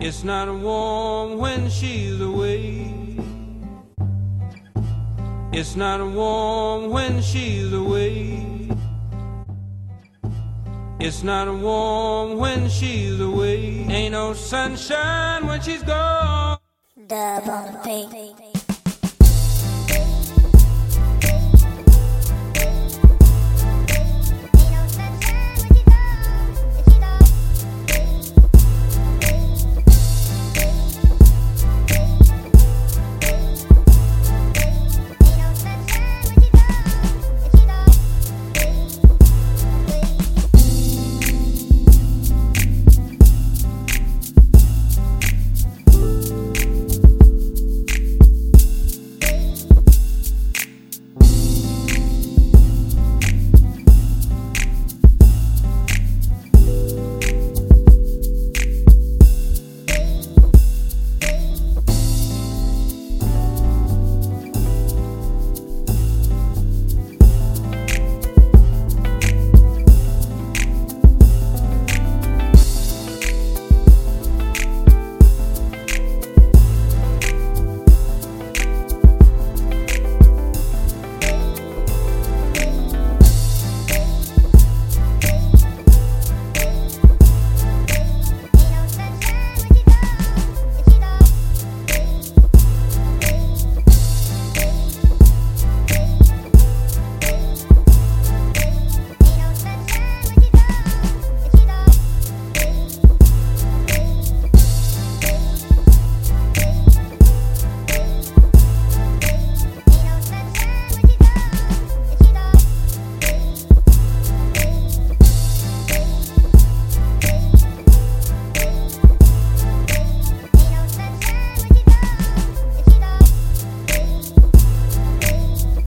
It's not warm when she's away. It's not warm when she's away. It's not warm when she's away. Ain't no sunshine when she's gone. Dub the beat.